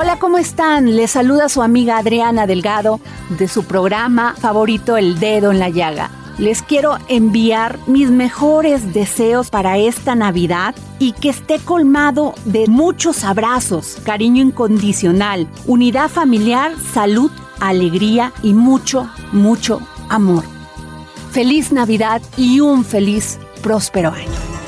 Hola, ¿cómo están? Les saluda su amiga Adriana Delgado de su programa favorito El Dedo en la Llaga. Les quiero enviar mis mejores deseos para esta Navidad y que esté colmado de muchos abrazos, cariño incondicional, unidad familiar, salud, alegría y mucho, mucho amor. Feliz Navidad y un feliz, próspero año.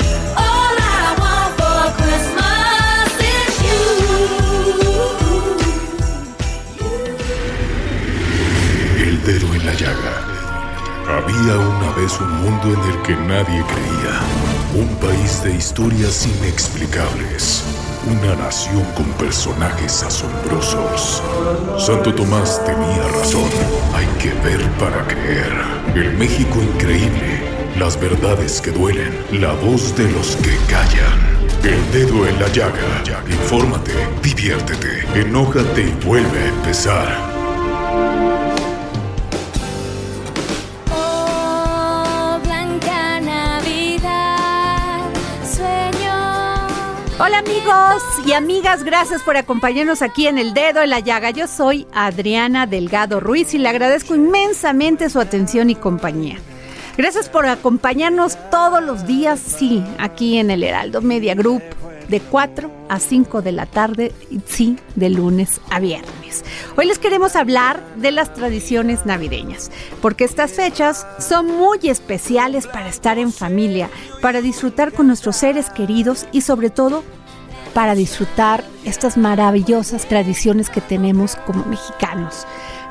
Había una vez un mundo en el que nadie creía. Un país de historias inexplicables. Una nación con personajes asombrosos. Santo Tomás tenía razón. Hay que ver para creer. El México increíble. Las verdades que duelen. La voz de los que callan. El dedo en la llaga. Infórmate, diviértete, enójate y vuelve a empezar. Hola amigos y amigas, gracias por acompañarnos aquí en El Dedo en la Llaga. Yo soy Adriana Delgado Ruiz y le agradezco inmensamente su atención y compañía. Gracias por acompañarnos todos los días, sí, aquí en el Heraldo Media Group, de 4 a 5 de la tarde, sí, de lunes a viernes. Hoy les queremos hablar de las tradiciones navideñas, porque estas fechas son muy especiales para estar en familia, para disfrutar con nuestros seres queridos y sobre todo para disfrutar estas maravillosas tradiciones que tenemos como mexicanos.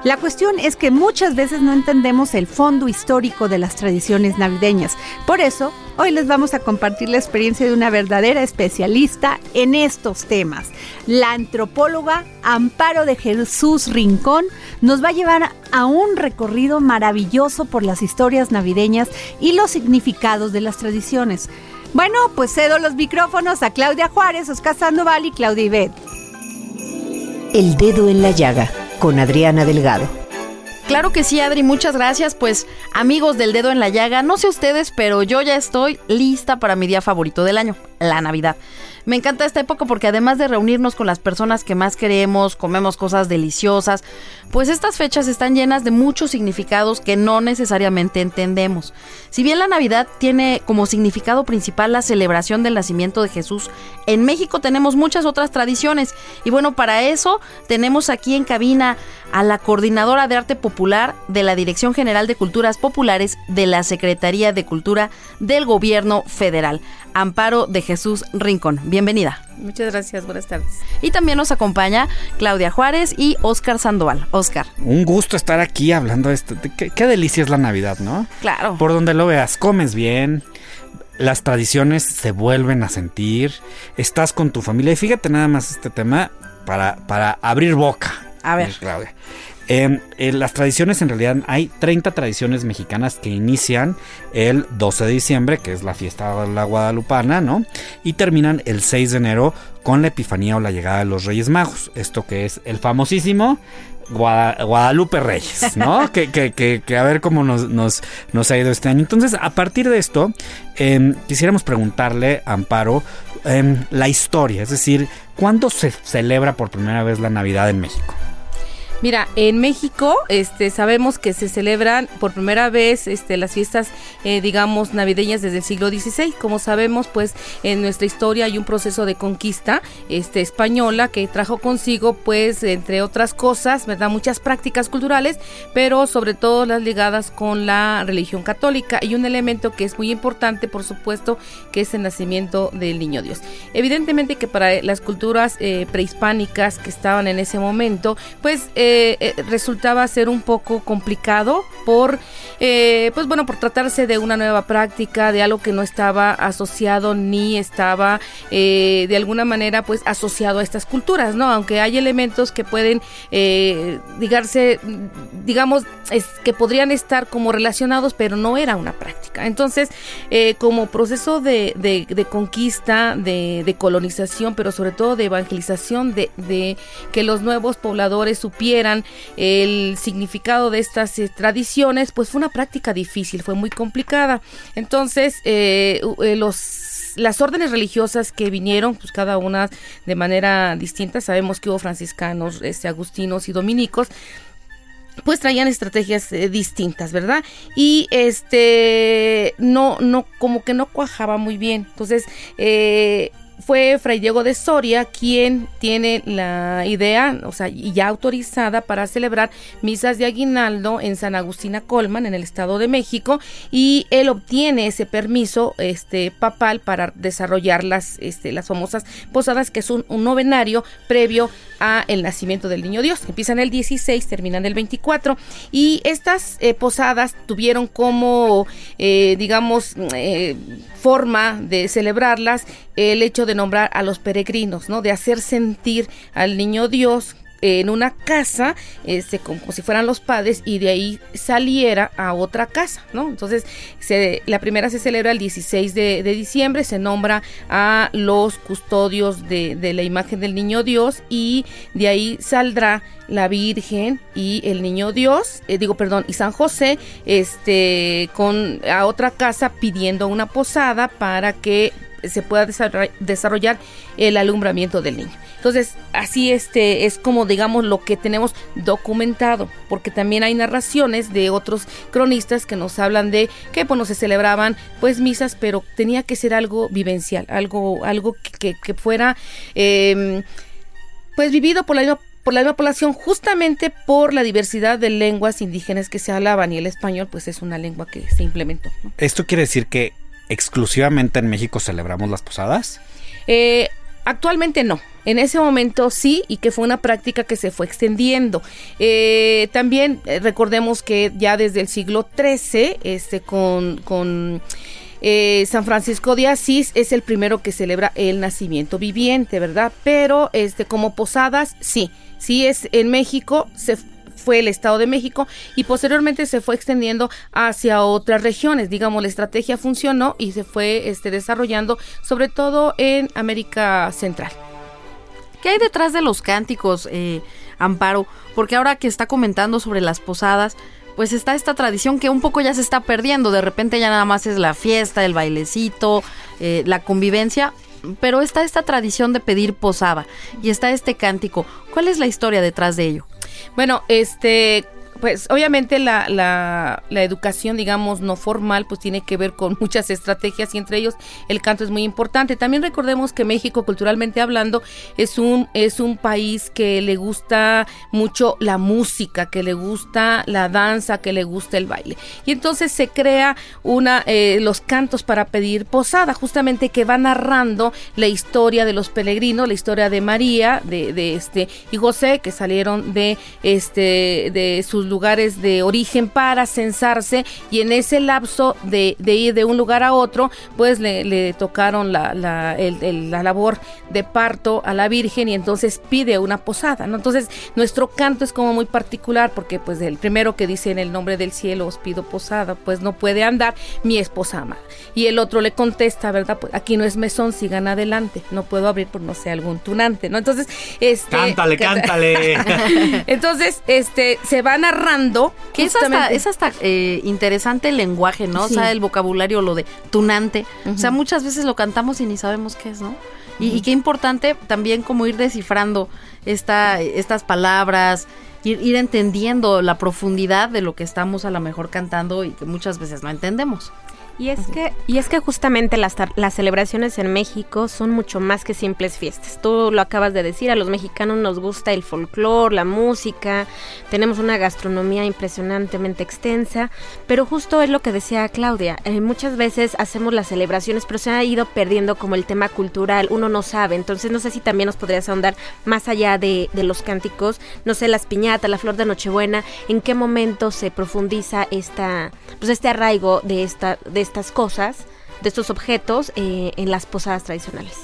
La cuestión es que muchas veces no entendemos el fondo histórico de las tradiciones navideñas. Por eso, hoy les vamos a compartir la experiencia de una verdadera especialista en estos temas. La antropóloga Amparo de Jesús Rincón nos va a llevar a un recorrido maravilloso por las historias navideñas y los significados de las tradiciones. Bueno, pues cedo los micrófonos a Claudia Juárez, Oscar Sandoval y Claudia Ibet. El dedo en la llaga con Adriana Delgado. Claro que sí, Adri, muchas gracias. Pues amigos del dedo en la llaga, no sé ustedes, pero yo ya estoy lista para mi día favorito del año, la Navidad. Me encanta esta época porque además de reunirnos con las personas que más queremos, comemos cosas deliciosas, pues estas fechas están llenas de muchos significados que no necesariamente entendemos. Si bien la Navidad tiene como significado principal la celebración del nacimiento de Jesús, en México tenemos muchas otras tradiciones y bueno, para eso tenemos aquí en cabina a la coordinadora de arte popular de la Dirección General de Culturas Populares de la Secretaría de Cultura del Gobierno Federal, Amparo de Jesús Rincón. Bienvenida. Muchas gracias, buenas tardes. Y también nos acompaña Claudia Juárez y Oscar Sandoval. Oscar. Un gusto estar aquí hablando de esto. Qué, qué delicia es la Navidad, ¿no? Claro. Por donde lo veas, comes bien, las tradiciones se vuelven a sentir, estás con tu familia. Y fíjate nada más este tema para, para abrir boca. A ver. Claudia. Eh, eh, las tradiciones, en realidad, hay 30 tradiciones mexicanas que inician el 12 de diciembre, que es la fiesta de la Guadalupana, ¿no? Y terminan el 6 de enero con la Epifanía o la llegada de los Reyes Magos. Esto que es el famosísimo Guada- Guadalupe Reyes, ¿no? que, que- que- que a ver cómo nos, nos- nos ha ido este año. Entonces, a partir de esto, em, quisiéramos preguntarle a Amparo em, la historia, es decir, ¿cuándo se celebra por primera vez la Navidad en México? Mira, en México este, sabemos que se celebran por primera vez este, las fiestas, eh, digamos, navideñas desde el siglo XVI. Como sabemos, pues en nuestra historia hay un proceso de conquista este, española que trajo consigo, pues, entre otras cosas, ¿verdad? Muchas prácticas culturales, pero sobre todo las ligadas con la religión católica. Y un elemento que es muy importante, por supuesto, que es el nacimiento del niño Dios. Evidentemente que para las culturas eh, prehispánicas que estaban en ese momento, pues eh, eh, eh, resultaba ser un poco complicado por, eh, pues bueno, por tratarse de una nueva práctica, de algo que no estaba asociado ni estaba de alguna manera pues asociado a estas culturas, ¿no? Aunque hay elementos que pueden, digarse, digamos, es, que podrían estar como relacionados, pero no era una práctica. Entonces, como proceso de, de- conquista, de, colonización, pero sobre todo de evangelización, de que los nuevos pobladores supieran el significado de estas eh, tradiciones, pues fue una práctica difícil, fue muy complicada. Entonces, eh, eh, los las órdenes religiosas que vinieron, pues cada una de manera distinta, sabemos que hubo franciscanos, este, agustinos y dominicos, pues traían estrategias distintas, ¿verdad? Y este no, no, como que no cuajaba muy bien. Entonces, fue Fray Diego de Soria quien tiene la idea, o sea, ya autorizada para celebrar misas de aguinaldo en San Agustina Colman, en el Estado de México, y él obtiene ese permiso este, papal para desarrollar las, este, las famosas posadas, que es un, un novenario previo a el nacimiento del niño Dios. Empiezan el 16, terminan el 24, y estas eh, posadas tuvieron como, eh, digamos, eh, forma de celebrarlas el hecho de nombrar a los peregrinos, ¿no? De hacer sentir al niño Dios en una casa, este, como, si fueran los padres, y de ahí saliera a otra casa, ¿no? Entonces, la primera se celebra el 16 de, de diciembre, se nombra a los custodios de, de la imagen del niño Dios, y de ahí saldrá la Virgen y el niño Dios, eh, digo, perdón, y San José, este, con a otra casa pidiendo una posada para que se pueda desarroll- desarrollar el alumbramiento del niño. Entonces, así este es como digamos lo que tenemos documentado, porque también hay narraciones de otros cronistas que nos hablan de que bueno se celebraban pues misas, pero tenía que ser algo vivencial, algo algo que, que fuera eh, pues vivido por la misma por la misma población justamente por la diversidad de lenguas indígenas que se hablaban y el español pues es una lengua que se implementó. ¿Esto quiere decir que exclusivamente en México celebramos las posadas? Eh, actualmente no. En ese momento sí, y que fue una práctica que se fue extendiendo. Eh, también eh, recordemos que ya desde el siglo XIII, este, con, San Francisco de Asís es el primero que celebra el nacimiento viviente, ¿verdad? Pero este, como posadas, sí, sí es en México, se fue el Estado de México y posteriormente se fue extendiendo hacia otras regiones. Digamos, la estrategia funcionó y se fue este, desarrollando sobre todo en América Central. ¿Qué hay detrás de los cánticos, eh, Amparo? Porque ahora que está comentando sobre las posadas, pues está esta tradición que un poco ya se está perdiendo. De repente ya nada más es la fiesta, el bailecito, eh, la convivencia. Pero está esta tradición de pedir posada y está este cántico. ¿Cuál es la historia detrás de ello? Bueno, este, pues obviamente la, la, la educación, digamos, no formal, pues tiene que ver con muchas estrategias y entre ellos el canto es muy importante. También recordemos que México, culturalmente hablando, es un, es un país que le gusta mucho la música, que le gusta la danza, que le gusta el baile. Y entonces se crea una, eh, los cantos para pedir posada, justamente que va narrando la historia de los peregrinos, la historia de María, de, de este y José, que salieron de este de sus lugares de origen para censarse y en ese lapso de, de ir de un lugar a otro, pues le, le tocaron la, la, el- el- la labor de parto a la Virgen y entonces pide una posada, ¿no? Entonces nuestro canto es como muy particular porque pues el primero que dice en el nombre del cielo os pido posada, pues no puede andar mi esposa amada. Y el otro le contesta, ¿verdad? Pues aquí no es mesón, sigan adelante, no puedo abrir por no sé algún tunante, ¿no? Entonces, este... Cántale, cántale. Entonces, este, se va narrando. Que es hasta, es hasta eh, interesante el lenguaje, ¿no? Sí. O sea, el vocabulario, lo de tunante. O sea, muchas veces lo cantamos y ni sabemos qué es, ¿no? Y, y qué importante también como ir descifrando esta, estas palabras, ir, ir entendiendo la profundidad de lo que estamos a lo mejor cantando y que muchas veces no entendemos. Y es que, y es que justamente las, las celebraciones en México son mucho más que simples fiestas. Tú lo acabas de decir, a los mexicanos nos gusta el folclore, la música, tenemos una gastronomía impresionantemente extensa, pero justo es lo que decía Claudia, eh, muchas veces hacemos las celebraciones, pero se ha ido perdiendo como el tema cultural, uno no sabe, entonces no sé si también nos podrías ahondar más allá de, de los cánticos, no sé, las piñatas, la flor de Nochebuena, en qué momento se profundiza esta, pues este arraigo de esta, de estas cosas, de estos objetos eh, en las posadas tradicionales.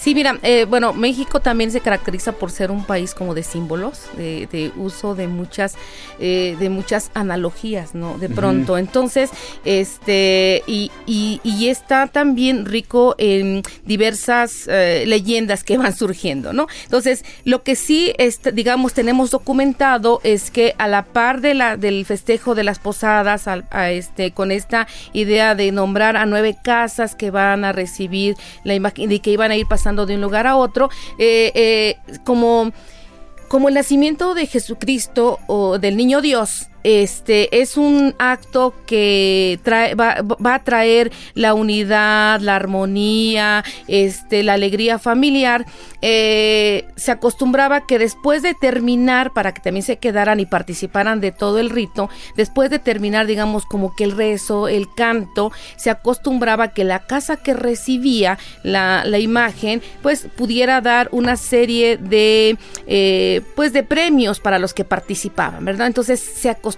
Sí, mira, eh, bueno, México también se caracteriza por ser un país como de símbolos, de, de uso de muchas, eh, de muchas analogías, ¿no? De pronto, entonces, este, y, y, y está también rico en diversas eh, leyendas que van surgiendo, ¿no? Entonces, lo que sí, este, digamos, tenemos documentado es que a la par de la del festejo de las posadas, a este, con esta idea de nombrar a nueve casas que van a recibir la imagen y que iban a ir pasando de un lugar a otro, eh, eh, como, como el nacimiento de Jesucristo o del niño Dios. Este es un acto que va, a traer la unidad, la armonía, este, la alegría familiar. Eh, se acostumbraba que después de terminar, para que también se quedaran y participaran de todo el rito, después de terminar, digamos, como que el rezo, el canto, se acostumbraba que la casa que recibía la, la imagen, pues pudiera dar una serie de, eh, pues, de premios para los que participaban, ¿verdad? Entonces se acostumbraba,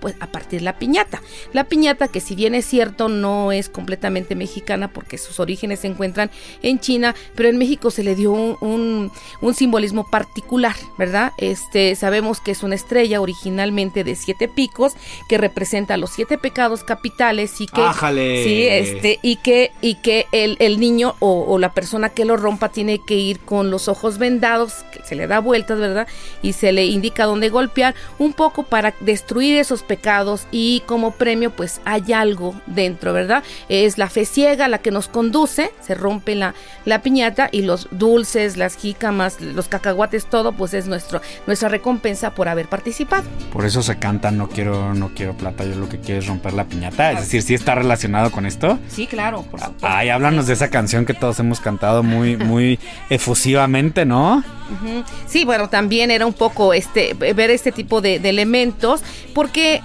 pues, a partir la piñata. La piñata, que si bien es cierto, no es completamente mexicana porque sus orígenes se encuentran en China, pero en México se le dio un, un, un simbolismo particular, ¿verdad? Este, sabemos que es una estrella originalmente de siete picos que representa los siete pecados capitales y que ¡Ájale! sí, este, y que, y que el, el niño o, o la persona que lo rompa tiene que ir con los ojos vendados, que se le da vueltas, ¿verdad? Y se le indica dónde golpear, un poco para destruir esos pecados y como premio pues hay algo dentro, ¿verdad? Es la fe ciega la que nos conduce, se rompe la, la piñata y los dulces, las jícamas, los cacahuates, todo pues es nuestro, nuestra recompensa por haber participado. Por eso se canta no quiero, no quiero plata, yo lo que quiero es romper la piñata. Es decir, sí está relacionado con esto. Sí, claro, por supuesto. Ay, háblanos de esa canción que todos hemos cantado muy, muy efusivamente, ¿no? Sí, bueno, también era un poco este ver este tipo de, de elementos, porque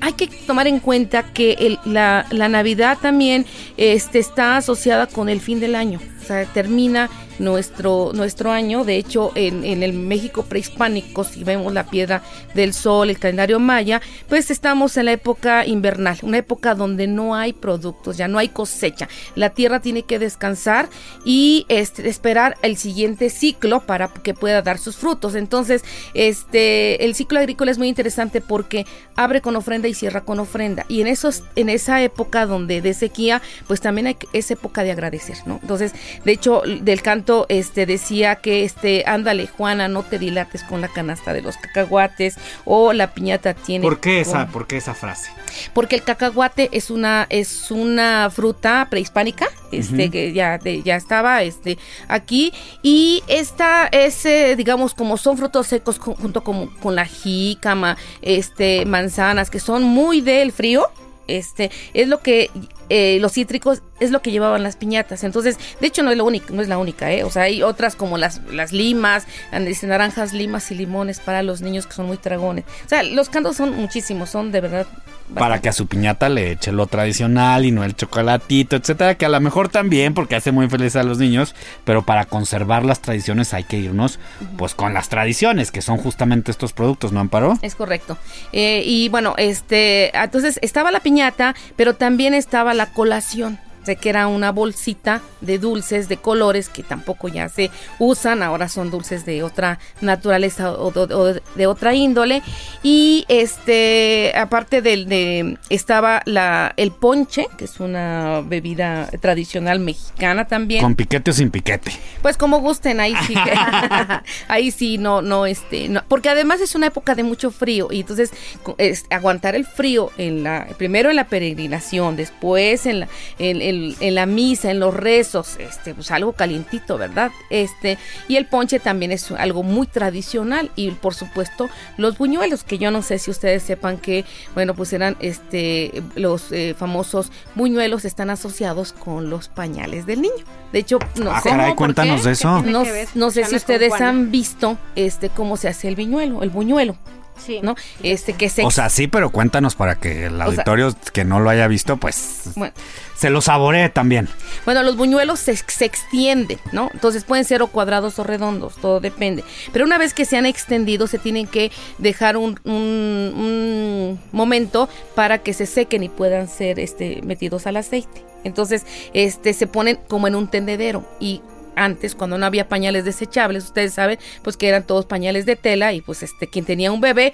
hay que tomar en cuenta que el- la, la Navidad también este, está asociada con el fin del año. O termina nuestro, nuestro año. De hecho, en, en el México prehispánico, si vemos la piedra del sol, el calendario maya, pues estamos en la época invernal, una época donde no hay productos, ya no hay cosecha. La tierra tiene que descansar y este, esperar el siguiente ciclo para que pueda dar sus frutos. Entonces, este, el ciclo agrícola es muy interesante porque abre con ofrenda y cierra con ofrenda. Y en esos, en esa época donde de sequía, pues también hay, es época de agradecer, ¿no? Entonces, de hecho, del canto, este, decía que, este, ándale, Juana, no te dilates con la canasta de los cacahuates o la piñata tiene. ¿Por qué esa, con- por qué esa frase? porque el cacahuate es una es una fruta prehispánica este que ya de- ya estaba este aquí y esta es eh, digamos como son frutos secos ju- junto con, con la jícama este manzanas que son muy del frío este es lo que eh, los cítricos es lo que llevaban las piñatas. Entonces de hecho no es lo único no es la única eh o sea hay otras como las las limas dice naranjas limas y limones para los niños que son muy tragones. O sea los cantos son muchísimos son de verdad Para que a su piñata le eche lo tradicional y no el chocolatito, etcétera, que a lo mejor también porque hace muy feliz a los niños, pero para conservar las tradiciones hay que irnos pues con las tradiciones, que son justamente estos productos, ¿no, Amparo? Es correcto. Eh, y bueno, este, entonces estaba la piñata, pero también estaba la colación. Sea, que era una bolsita de dulces de colores que tampoco ya se usan, ahora son dulces de otra naturaleza o, de- o de otra índole. Y este, aparte del de, estaba la, el ponche, que es una bebida tradicional mexicana también. Con piquete o sin piquete. Pues como gusten, ahí sí. que- ahí sí, no, no, este, no, porque además es una época de mucho frío y entonces es, aguantar el frío en la, primero en la peregrinación, después en la, en, en el- en la misa, en los rezos, este, pues algo calientito, ¿verdad? Este, y el ponche también es algo muy tradicional y por supuesto los buñuelos, que yo no sé si ustedes sepan que, bueno, pues eran este, los eh, famosos buñuelos están asociados con los pañales del niño. De hecho, no Ah, sé. caray, ¿por qué? cuéntanos de eso. No, sé si ustedes han visto este cómo se hace el viñuelo, el buñuelo, Sí. ¿no? Este que se O sea, sí, pero cuéntanos para que el sea- auditorio que no lo haya visto, pues bueno, se lo saboree también. Bueno, los buñuelos se, se extienden, ¿no? Entonces pueden ser o cuadrados o redondos, todo depende. Pero una vez que se han extendido, se tienen que dejar un, un- un momento para que se sequen y puedan ser este, metidos al aceite. Entonces, este, se ponen como en un tendedero y antes cuando no había pañales desechables, ustedes saben, pues que eran todos pañales de tela y pues este quien tenía un bebé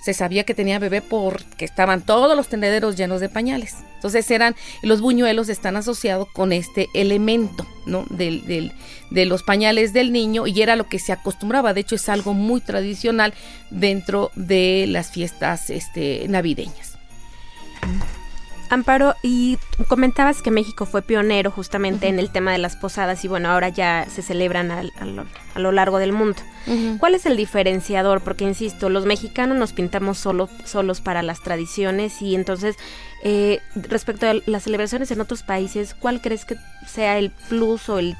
se sabía que tenía bebé porque estaban todos los tendederos llenos de pañales. Entonces eran, los buñuelos están asociados con este elemento, ¿no? Del, de los pañales del niño y era lo que se acostumbraba. De hecho, es algo muy tradicional dentro de las fiestas este, navideñas. Amparo, y comentabas que México fue pionero justamente en el tema de las posadas y bueno, ahora ya se celebran al- a, lo, a lo largo del mundo. ¿Cuál es el diferenciador? Porque insisto, los mexicanos nos pintamos solo, solos para las tradiciones y entonces eh, respecto a las celebraciones en otros países, ¿cuál crees que sea el plus o el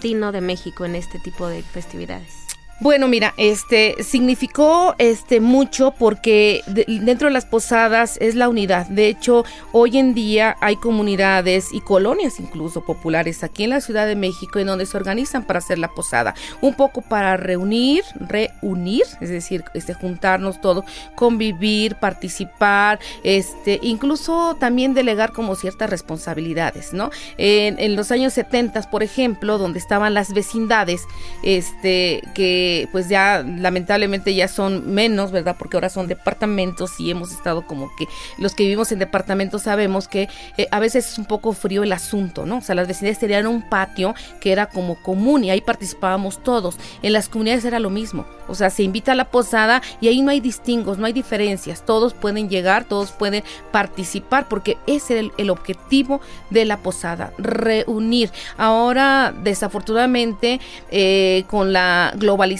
tino de México en este tipo de festividades? Bueno, mira, este significó este mucho porque de- dentro de las posadas es la unidad. De hecho, hoy en día hay comunidades y colonias incluso populares aquí en la Ciudad de México en donde se organizan para hacer la posada, un poco para reunir, reunir, es decir, este juntarnos todos, convivir, participar, este incluso también delegar como ciertas responsabilidades, ¿no? En, en los años 70, por ejemplo, donde estaban las vecindades, este que pues ya lamentablemente ya son menos, ¿verdad? Porque ahora son departamentos y hemos estado como que los que vivimos en departamentos sabemos que eh, a veces es un poco frío el asunto, ¿no? O sea, las vecindades tenían un patio que era como común y ahí participábamos todos. En las comunidades era lo mismo. O sea, se invita a la posada y ahí no hay distingos, no hay diferencias. Todos pueden llegar, todos pueden participar porque ese era el, el objetivo de la posada, reunir. Ahora, desafortunadamente, eh, con la globalización,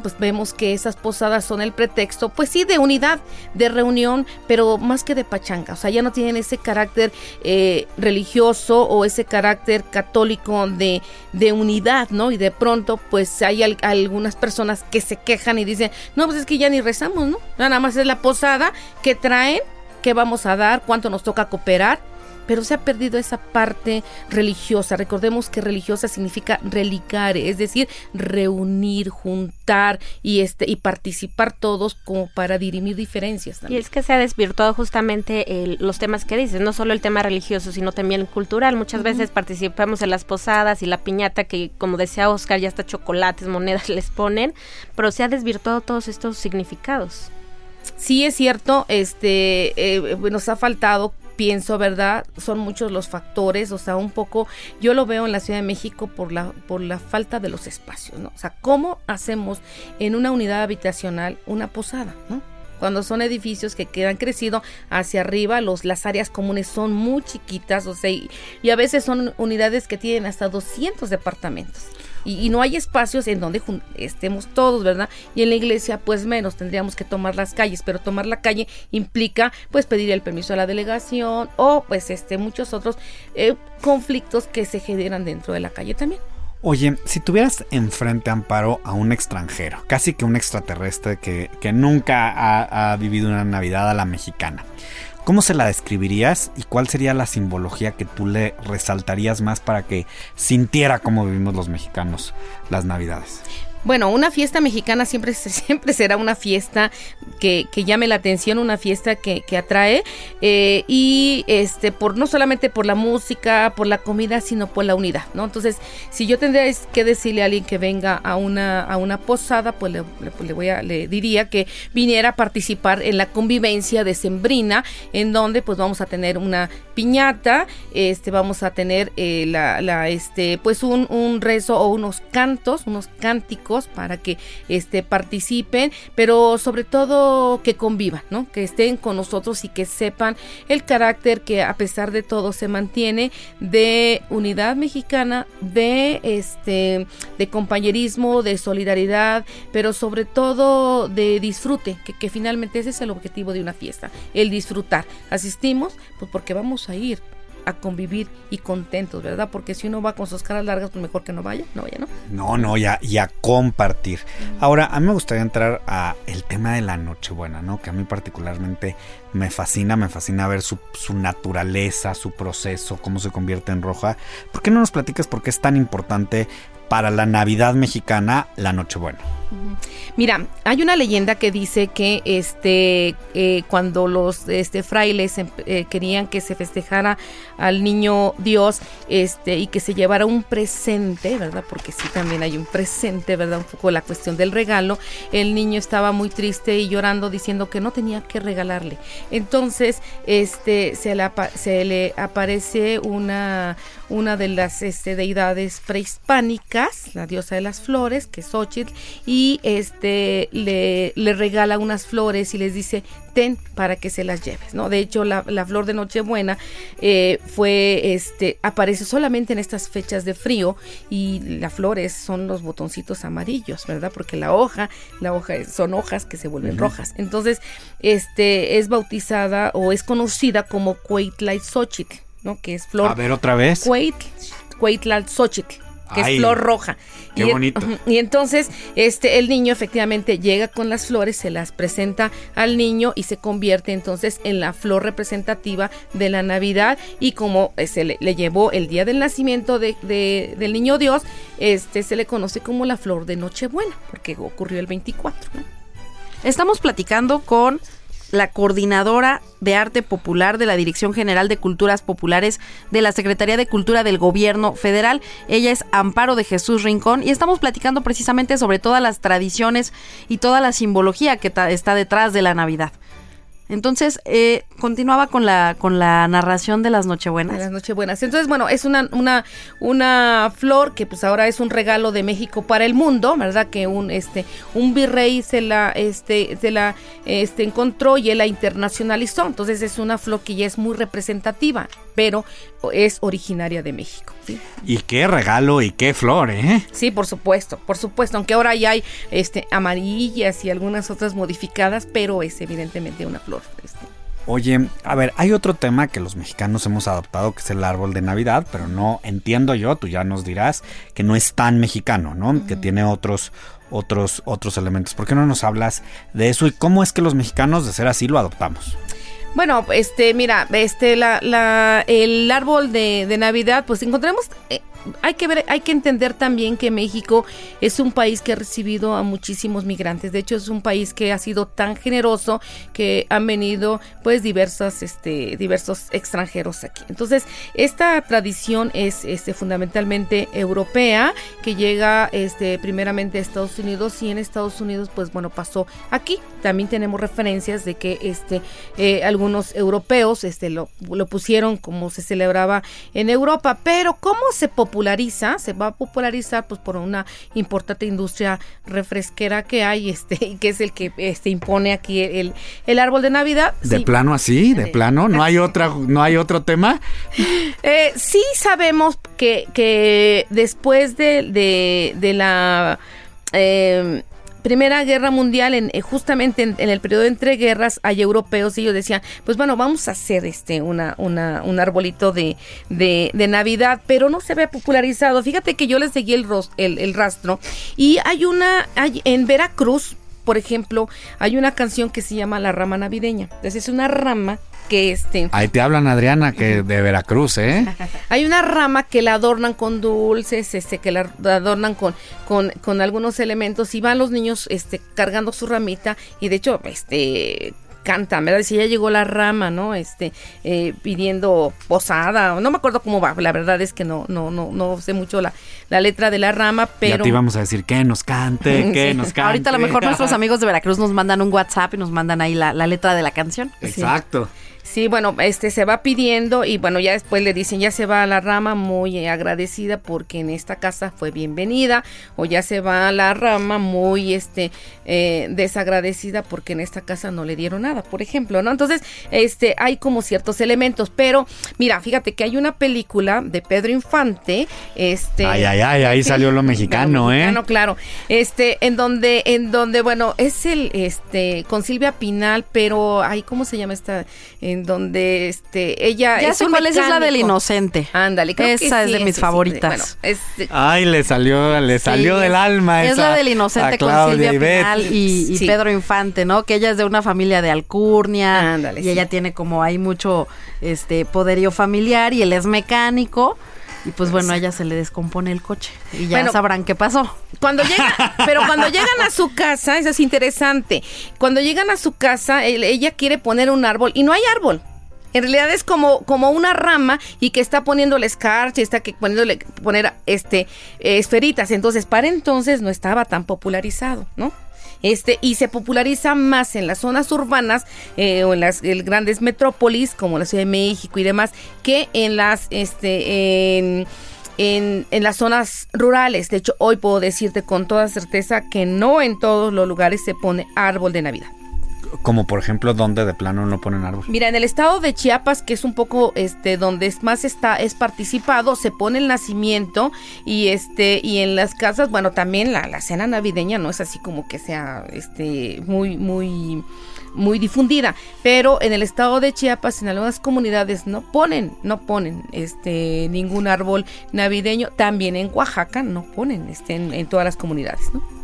pues vemos que esas posadas son el pretexto, pues sí, de unidad, de reunión, pero más que de pachanga. O sea, ya no tienen ese carácter eh, religioso o ese carácter católico de, de unidad, ¿no? Y de pronto, pues hay al- algunas personas que se quejan y dicen, no, pues es que ya ni rezamos, ¿no? Nada más es la posada que traen, qué vamos a dar, cuánto nos toca cooperar pero se ha perdido esa parte religiosa. Recordemos que religiosa significa relicare, es decir, reunir, juntar y este y participar todos como para dirimir diferencias. Y también. es que se ha desvirtuado justamente el- los temas que dices, no solo el tema religioso, sino también cultural. Muchas veces participamos en las posadas y la piñata que, como decía Oscar, ya hasta chocolates, monedas les ponen, pero se ha desvirtuado todos estos significados. Sí es cierto, este eh, nos ha faltado pienso, ¿verdad? Son muchos los factores, o sea, un poco, yo lo veo en la Ciudad de México por la, por la falta de los espacios, ¿no? O sea, ¿cómo hacemos en una unidad habitacional una posada, ¿no? Cuando son edificios que quedan crecido hacia arriba, los, las áreas comunes son muy chiquitas, o sea, y, y a veces son unidades que tienen hasta 200 departamentos. Y, y no hay espacios en donde estemos todos, ¿verdad? Y en la iglesia, pues menos, tendríamos que tomar las calles, pero tomar la calle implica, pues, pedir el permiso a la delegación o, pues, este, muchos otros eh, conflictos que se generan dentro de la calle también. Oye, si tuvieras enfrente, Amparo, a un extranjero, casi que un extraterrestre que, que nunca ha, ha vivido una Navidad a la mexicana, ¿cómo se la describirías y cuál sería la simbología que tú le resaltarías más para que sintiera cómo vivimos los mexicanos las Navidades? Bueno, una fiesta mexicana siempre, siempre será una fiesta que, que llame la atención, una fiesta que, que atrae eh, y este por no solamente por la música, por la comida, sino por la unidad, ¿no? Entonces, si yo tendría que decirle a alguien que venga a una a una posada, pues le, le- pues voy a le diría que viniera a participar en la convivencia decembrina, en donde pues vamos a tener una piñata, este vamos a tener eh, la, la este pues un, un rezo o unos cantos, unos cánticos para que este participen, pero sobre todo que convivan, ¿no? Que estén con nosotros y que sepan el carácter que a pesar de todo se mantiene de unidad mexicana, de este de compañerismo, de solidaridad, pero sobre todo de disfrute, que, que finalmente ese es el objetivo de una fiesta, el disfrutar. Asistimos pues porque vamos a ir a convivir y contentos, ¿verdad? Porque si uno va con sus caras largas, pues mejor que no vaya, no vaya, ¿no? No, no, ya, y a compartir. Ahora, a mí me gustaría entrar a el tema de la Nochebuena, ¿no? Que a mí particularmente me fascina, me fascina ver su, su naturaleza, su proceso, cómo se convierte en roja. ¿Por qué no nos platicas por qué es tan importante para la Navidad mexicana la Nochebuena? Mira, hay una leyenda que dice que este eh, cuando los este frailes em- eh, querían que se festejara al niño Dios este y que se llevara un presente, ¿verdad? Porque sí también hay un presente, ¿verdad? Un poco la cuestión del regalo. El niño estaba muy triste y llorando diciendo que no tenía que regalarle. Entonces, este se le, se le aparece una una de las este, deidades prehispánicas, la diosa de las flores, que es Xochitl, y este le, le regala unas flores y les dice ten para que se las lleves, ¿no? De hecho, la, la flor de Nochebuena eh, fue, este, aparece solamente en estas fechas de frío y las flores son los botoncitos amarillos, ¿verdad? Porque la hoja, la hoja son hojas que se vuelven rojas. Entonces, este, es bautizada o es conocida como Xochitl, ¿no? Que es flor A ver otra vez. Xochitl, que Ay, es flor roja. qué y, bonito. ujú, y entonces, este, el niño efectivamente llega con las flores, se las presenta al niño y se convierte entonces en la flor representativa de la Navidad. Y como eh, se le, le llevó el día del nacimiento de- de- del niño Dios, este se le conoce como la flor de Nochebuena, porque ocurrió el 24. ¿no? Estamos platicando con la coordinadora de arte popular de la Dirección General de Culturas Populares de la Secretaría de Cultura del Gobierno Federal. Ella es Amparo de Jesús Rincón y estamos platicando precisamente sobre todas las tradiciones y toda la simbología que está detrás de la Navidad. Entonces, eh, continuaba con la, con la narración de las De Nochebuenas. las Nochebuenas. Entonces, bueno, es una, una, una flor que pues ahora es un regalo de México para el mundo, ¿verdad? Que un este un virrey se la este se la este encontró y él la internacionalizó. Entonces es una flor que ya es muy representativa, pero es originaria de México. ¿sí? Y qué regalo y qué flor, ¿eh? Sí, por supuesto, por supuesto, aunque ahora ya hay este amarillas y algunas otras modificadas, pero es evidentemente una flor. este, Oye, a ver, hay otro tema que los mexicanos hemos adoptado, que es el árbol de Navidad, pero no entiendo yo, tú ya nos dirás, que no es tan mexicano, ¿no? Que tiene otros, otros, otros elementos. ¿Por qué no nos hablas de eso y cómo es que los mexicanos, de ser así, lo adoptamos? Bueno, este, mira, este, la, la, el árbol de, de Navidad, pues encontramos, eh, hay que ver, hay que entender también que México es un país que ha recibido a muchísimos migrantes. De hecho, es un país que ha sido tan generoso que han venido, pues, diversas, este, diversos extranjeros aquí. Entonces, esta tradición es, este, fundamentalmente europea, que llega, este, primeramente a Estados Unidos y en Estados Unidos, pues, bueno, pasó aquí. También tenemos referencias de que, este, eh, algunos europeos, este, lo, lo pusieron como se celebraba en Europa, pero ¿cómo se populariza? Se va a popularizar, pues, por una importante industria refresquera que hay, este, y que es el que, este, impone aquí el, el árbol de Navidad. De Sí. plano así, de plano, no hay otra, no hay otro tema. Eh, sí sabemos que, que después de, de, de la eh, Primera Guerra Mundial, en, eh, justamente en, en el periodo entre guerras, hay europeos y ellos decían, pues bueno, vamos a hacer este una, una, un arbolito de, de, Navidad, pero no se había popularizado. Fíjate que yo le seguí el, el rastro y hay una, hay, en Veracruz, por ejemplo, hay una canción que se llama La Rama Navideña. Entonces es una rama que este... Ahí te hablan, Adriana, que de Veracruz, ¿eh? Hay una rama que la adornan con dulces, este, que la adornan con, con, con algunos elementos y van los niños este, cargando su ramita y de hecho este cantan, ¿verdad? Si ya llegó la rama, ¿no? Este, eh, pidiendo posada, no me acuerdo cómo va, la verdad es que no, no, no, no sé mucho la, la letra de la rama, Ya pero te íbamos a decir que nos cante, que Sí. nos cante. Ahorita a lo mejor nuestros amigos de Veracruz nos mandan un WhatsApp y nos mandan ahí la, la letra de la canción. Exacto. Sí, bueno, este se va pidiendo y bueno, ya después le dicen, ya se va a la rama muy agradecida porque en esta casa fue bienvenida o ya se va a la rama muy este eh, desagradecida porque en esta casa no le dieron nada, por ejemplo, ¿no? Entonces, este hay como ciertos elementos, pero mira, fíjate que hay una película de Pedro Infante, este Ay, ay, ay, ahí salió lo mexicano, ¿eh? mexicano, claro. Este, en donde, en donde, bueno, es el, este, con Silvia Pinal, pero, ay, ¿cómo se llama esta? En donde, este, ella Ya es sé un cuál es, es la del inocente. Ándale, creo que Esa es sí, de mis sí, sí. favoritas. Bueno, es, Ay, le salió, le salió Sí, del alma Es esa la del inocente con Silvia. Pinal y, y Sí. Pedro Infante, ¿no? Que ella es de una familia de alcurnia Ándale, y sí. ella tiene como hay mucho este poderío familiar y él es mecánico y pues bueno, a ella se le descompone el coche y ya Bueno, sabrán qué pasó. Cuando llega, pero cuando llegan a su casa, eso es interesante. Cuando llegan a su casa, él- ella quiere poner un árbol y no hay árbol. En realidad es como, como una rama y que está poniéndole escarcha, está que poniéndole poner este eh, esferitas. Entonces, para entonces no estaba tan popularizado, ¿no? Este, y se populariza más en las zonas urbanas eh, o en las grandes metrópolis como la Ciudad de México y demás que en las este en, en las zonas rurales. De hecho, hoy puedo decirte con toda certeza que no en todos los lugares se pone árbol de Navidad. Como por ejemplo, donde de plano no ponen árbol. Mira, en el estado de Chiapas, que es un poco este donde es más está es participado, se pone el nacimiento y este y en las casas, bueno, también la, la cena navideña no es así como que sea este muy muy muy difundida, pero en el estado de Chiapas en algunas comunidades no ponen, no ponen este ningún árbol navideño, también en Oaxaca no ponen este en, en todas las comunidades, ¿no?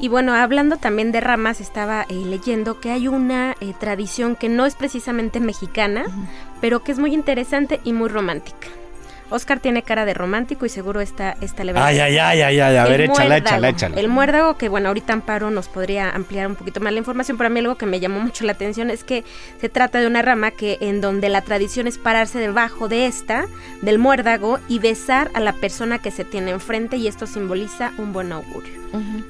Y bueno, hablando también de ramas, estaba eh, leyendo que hay una eh, tradición que no es precisamente mexicana, pero que es muy interesante y muy romántica. Oscar tiene cara de romántico y seguro esta, esta le va Ay, ay, ay, ay, ay, a ver, échala, muérdago. échala, échala. El muérdago, que bueno, ahorita Amparo nos podría ampliar un poquito más la información, pero a mí algo que me llamó mucho la atención es que se trata de una rama que en donde la tradición es pararse debajo de esta, del muérdago, y besar a la persona que se tiene enfrente, y esto simboliza un buen augurio.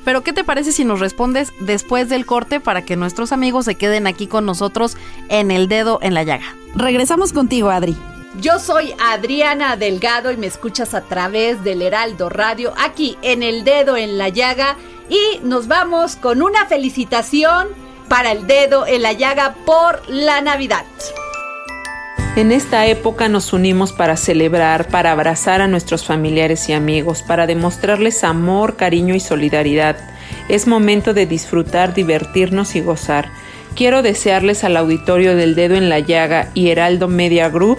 Pero ¿qué te parece si nos respondes después del corte para que nuestros amigos se queden aquí con nosotros en el dedo en la llaga? Regresamos contigo, Adri. Yo soy Adriana Delgado y me escuchas a través del Heraldo Radio aquí en El Dedo en la Llaga y nos vamos con una felicitación para el Dedo en la Llaga por la Navidad. En esta época nos unimos para celebrar, para abrazar a nuestros familiares y amigos, para demostrarles amor, cariño y solidaridad. Es momento de disfrutar, divertirnos y gozar. Quiero desearles al auditorio del Dedo en la Llaga y Heraldo Media Group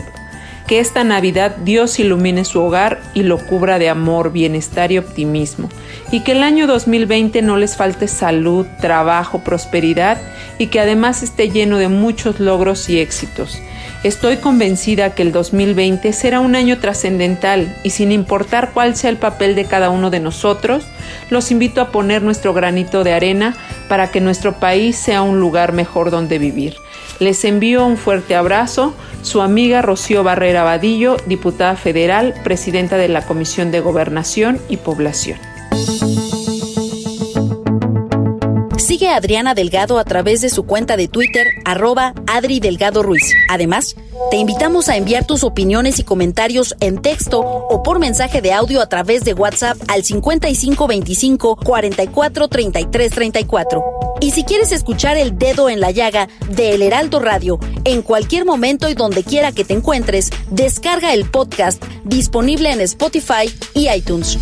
que esta Navidad Dios ilumine su hogar y lo cubra de amor, bienestar y optimismo. Y que el año 2020 no les falte salud, trabajo, prosperidad y que además esté lleno de muchos logros y éxitos. Estoy convencida que el 2020 será un año trascendental y sin importar cuál sea el papel de cada uno de nosotros, los invito a poner nuestro granito de arena para que nuestro país sea un lugar mejor donde vivir. Les envío un fuerte abrazo, su amiga Rocío Barrera Vadillo, diputada federal, presidenta de la Comisión de Gobernación y Población. Sigue a Adriana Delgado a través de su cuenta de Twitter, arroba Adri Delgado Ruiz. Además, te invitamos a enviar tus opiniones y comentarios en texto o por mensaje de audio a través de WhatsApp al 5525 44 33 34. Y si quieres escuchar el dedo en la llaga de El Heraldo Radio en cualquier momento y donde quiera que te encuentres, descarga el podcast disponible en Spotify y iTunes.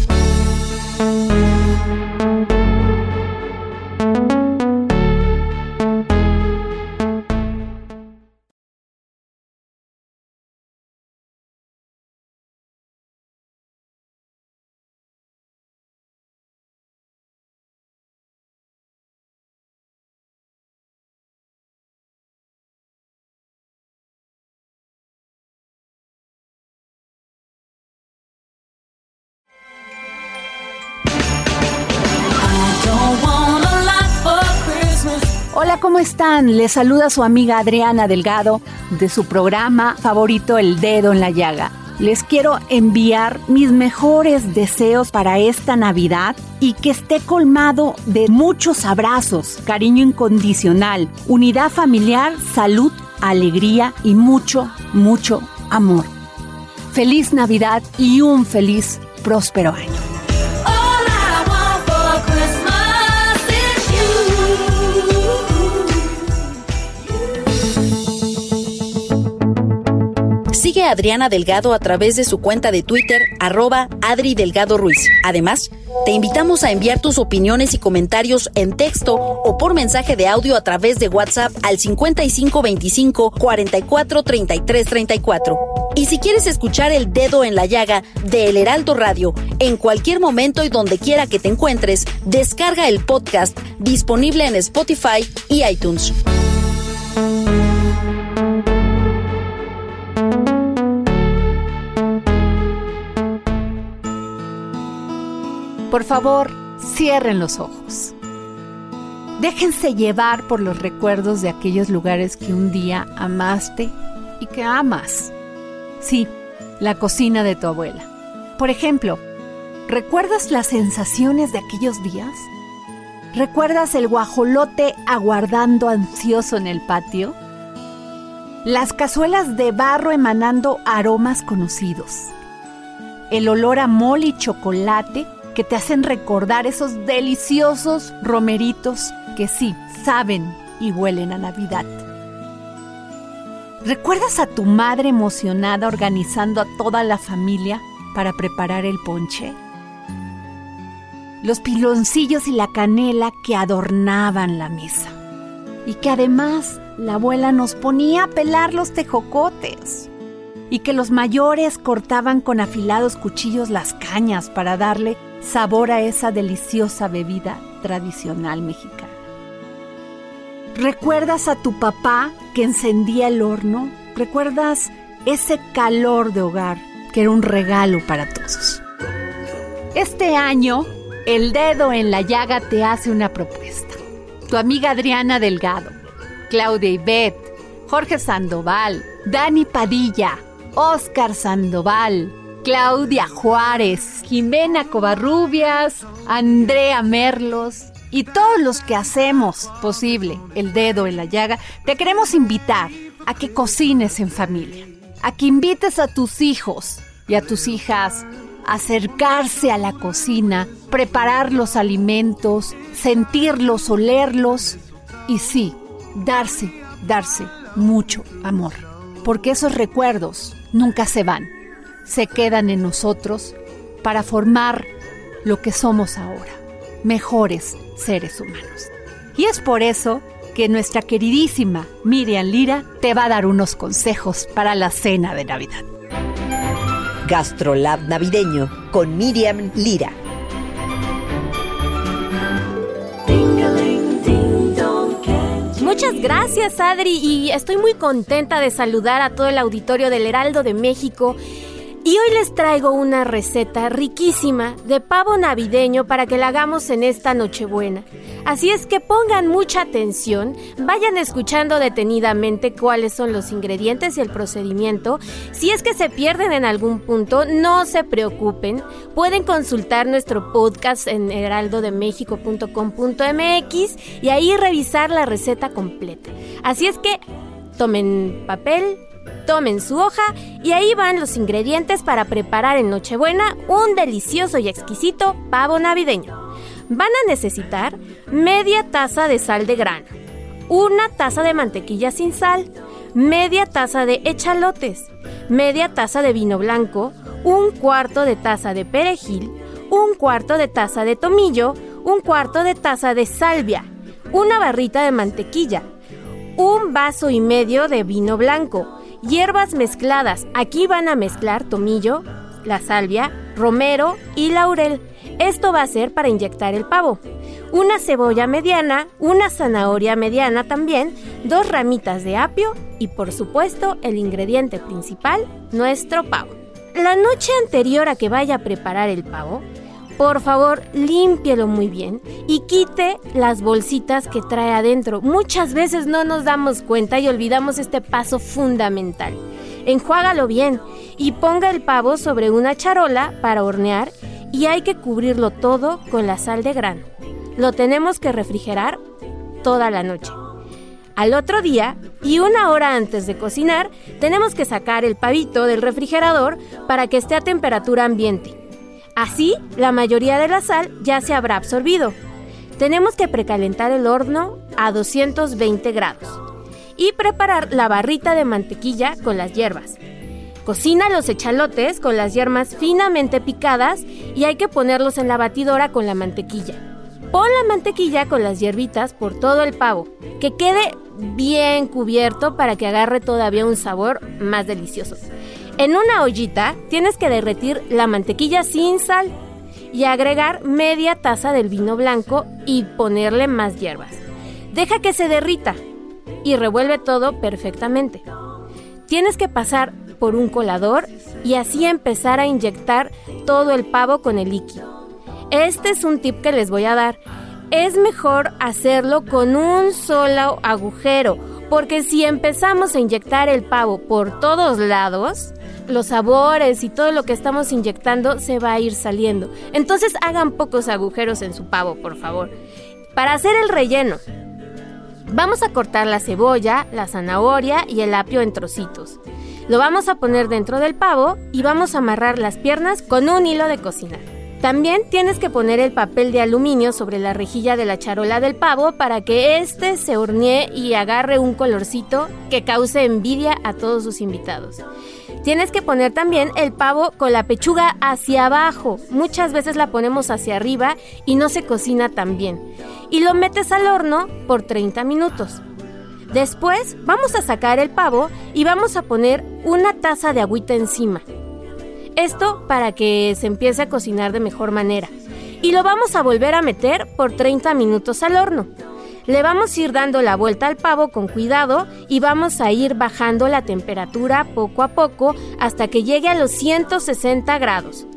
Hola, ¿cómo están? Les saluda su amiga Adriana Delgado de su programa favorito El Dedo en la Llaga. Les quiero enviar mis mejores deseos para esta Navidad y que esté colmado de muchos abrazos, cariño incondicional, unidad familiar, salud alegría y mucho, mucho amor. Feliz Navidad y un feliz, próspero año. Sigue a Adriana Delgado a través de su cuenta de Twitter, arroba Adri Delgado Ruiz. Además, te invitamos a enviar tus opiniones y comentarios en texto o por mensaje de audio a través de WhatsApp al 5525 44 33 34. Y si quieres escuchar El Dedo en la Llaga de El Heraldo Radio en cualquier momento y donde quiera que te encuentres, descarga el podcast disponible en Spotify y iTunes. Por favor, cierren los ojos. Déjense llevar por los recuerdos de aquellos lugares que un día amaste y que amas. Sí, la cocina de tu abuela. Por ejemplo, ¿recuerdas las sensaciones de aquellos días? ¿Recuerdas el guajolote aguardando ansioso en el patio? Las cazuelas de barro emanando aromas conocidos. El olor a mole y chocolate que te hacen recordar esos deliciosos romeritos que sí saben y huelen a Navidad. ¿Recuerdas a tu madre emocionada organizando a toda la familia para preparar el ponche? Los piloncillos y la canela que adornaban la mesa. Y que además la abuela nos ponía a pelar los tejocotes. Y que los mayores cortaban con afilados cuchillos las cañas para darle sabor a esa deliciosa bebida tradicional mexicana. ¿Recuerdas a tu papá que encendía el horno? ¿Recuerdas ese calor de hogar que era un regalo para todos? Este año, el dedo en la llaga te hace una propuesta. Tu amiga Adriana Delgado, Claudia Ibet, Jorge Sandoval, Dani Padilla, Oscar Sandoval, Claudia Juárez, Jimena Covarrubias, Andrea Merlos y todos los que hacemos posible el dedo en la llaga, te queremos invitar a que cocines en familia, a que invites a tus hijos y a tus hijas a acercarse a la cocina, preparar los alimentos, sentirlos, olerlos y sí, darse, darse mucho amor, porque esos recuerdos nunca se van se quedan en nosotros para formar lo que somos ahora, mejores seres humanos. Y es por eso que nuestra queridísima Miriam Lira te va a dar unos consejos para la cena de Navidad. Gastrolab navideño con Miriam Lira. Muchas gracias Adri y estoy muy contenta de saludar a todo el auditorio del Heraldo de México y hoy les traigo una receta riquísima de pavo navideño para que la hagamos en esta Nochebuena. Así es que pongan mucha atención, vayan escuchando detenidamente cuáles son los ingredientes y el procedimiento. Si es que se pierden en algún punto, no se preocupen. Pueden consultar nuestro podcast en heraldodemexico.com.mx y ahí revisar la receta completa. Así es que tomen papel, tomen su hoja y ahí van los ingredientes para preparar en Nochebuena un delicioso y exquisito pavo navideño. Van a necesitar media taza de sal de grano, una taza de mantequilla sin sal, media taza de echalotes, media taza de vino blanco, un cuarto de taza de perejil, un cuarto de taza de tomillo, un cuarto de taza de salvia, una barrita de mantequilla, un vaso y medio de vino blanco, hierbas mezcladas. Aquí van a mezclar tomillo, la salvia, romero y laurel. Esto va a ser para inyectar el pavo. Una cebolla mediana, una zanahoria mediana también, dos ramitas de apio y por supuesto el ingrediente principal, nuestro pavo. La noche anterior a que vaya a preparar el pavo, por favor, límpielo muy bien y quite las bolsitas que trae adentro. Muchas veces no nos damos cuenta y olvidamos este paso fundamental. Enjuágalo bien y ponga el pavo sobre una charola para hornear y hay que cubrirlo todo con la sal de grano. Lo tenemos que refrigerar toda la noche. Al otro día, y una hora antes de cocinar, tenemos que sacar el pavito del refrigerador para que esté a temperatura ambiente. Así, la mayoría de la sal ya se habrá absorbido. Tenemos que precalentar el horno a 220 grados y preparar la barrita de mantequilla con las hierbas. Cocina los echalotes con las hierbas finamente picadas y hay que ponerlos en la batidora con la mantequilla. Pon la mantequilla con las hierbitas por todo el pavo, que quede bien cubierto para que agarre todavía un sabor más delicioso. En una ollita tienes que derretir la mantequilla sin sal y agregar media taza del vino blanco y ponerle más hierbas. Deja que se derrita y revuelve todo perfectamente. Tienes que pasar por un colador y así empezar a inyectar todo el pavo con el líquido. Este es un tip que les voy a dar. Es mejor hacerlo con un solo agujero, porque si empezamos a inyectar el pavo por todos lados, los sabores y todo lo que estamos inyectando se va a ir saliendo. Entonces hagan pocos agujeros en su pavo, por favor. Para hacer el relleno, vamos a cortar la cebolla, la zanahoria y el apio en trocitos. Lo vamos a poner dentro del pavo y vamos a amarrar las piernas con un hilo de cocinar. También tienes que poner el papel de aluminio sobre la rejilla de la charola del pavo para que éste se hornee y agarre un colorcito que cause envidia a todos sus invitados. Tienes que poner también el pavo con la pechuga hacia abajo. Muchas veces la ponemos hacia arriba y no se cocina tan bien. Y lo metes al horno por 30 minutos. Después vamos a sacar el pavo y vamos a poner una taza de agüita encima. Esto para que se empiece a cocinar de mejor manera. Y lo vamos a volver a meter por 30 minutos al horno. Le vamos a ir dando la vuelta al pavo con cuidado y vamos a ir bajando la temperatura poco a poco hasta que llegue a los 160 grados.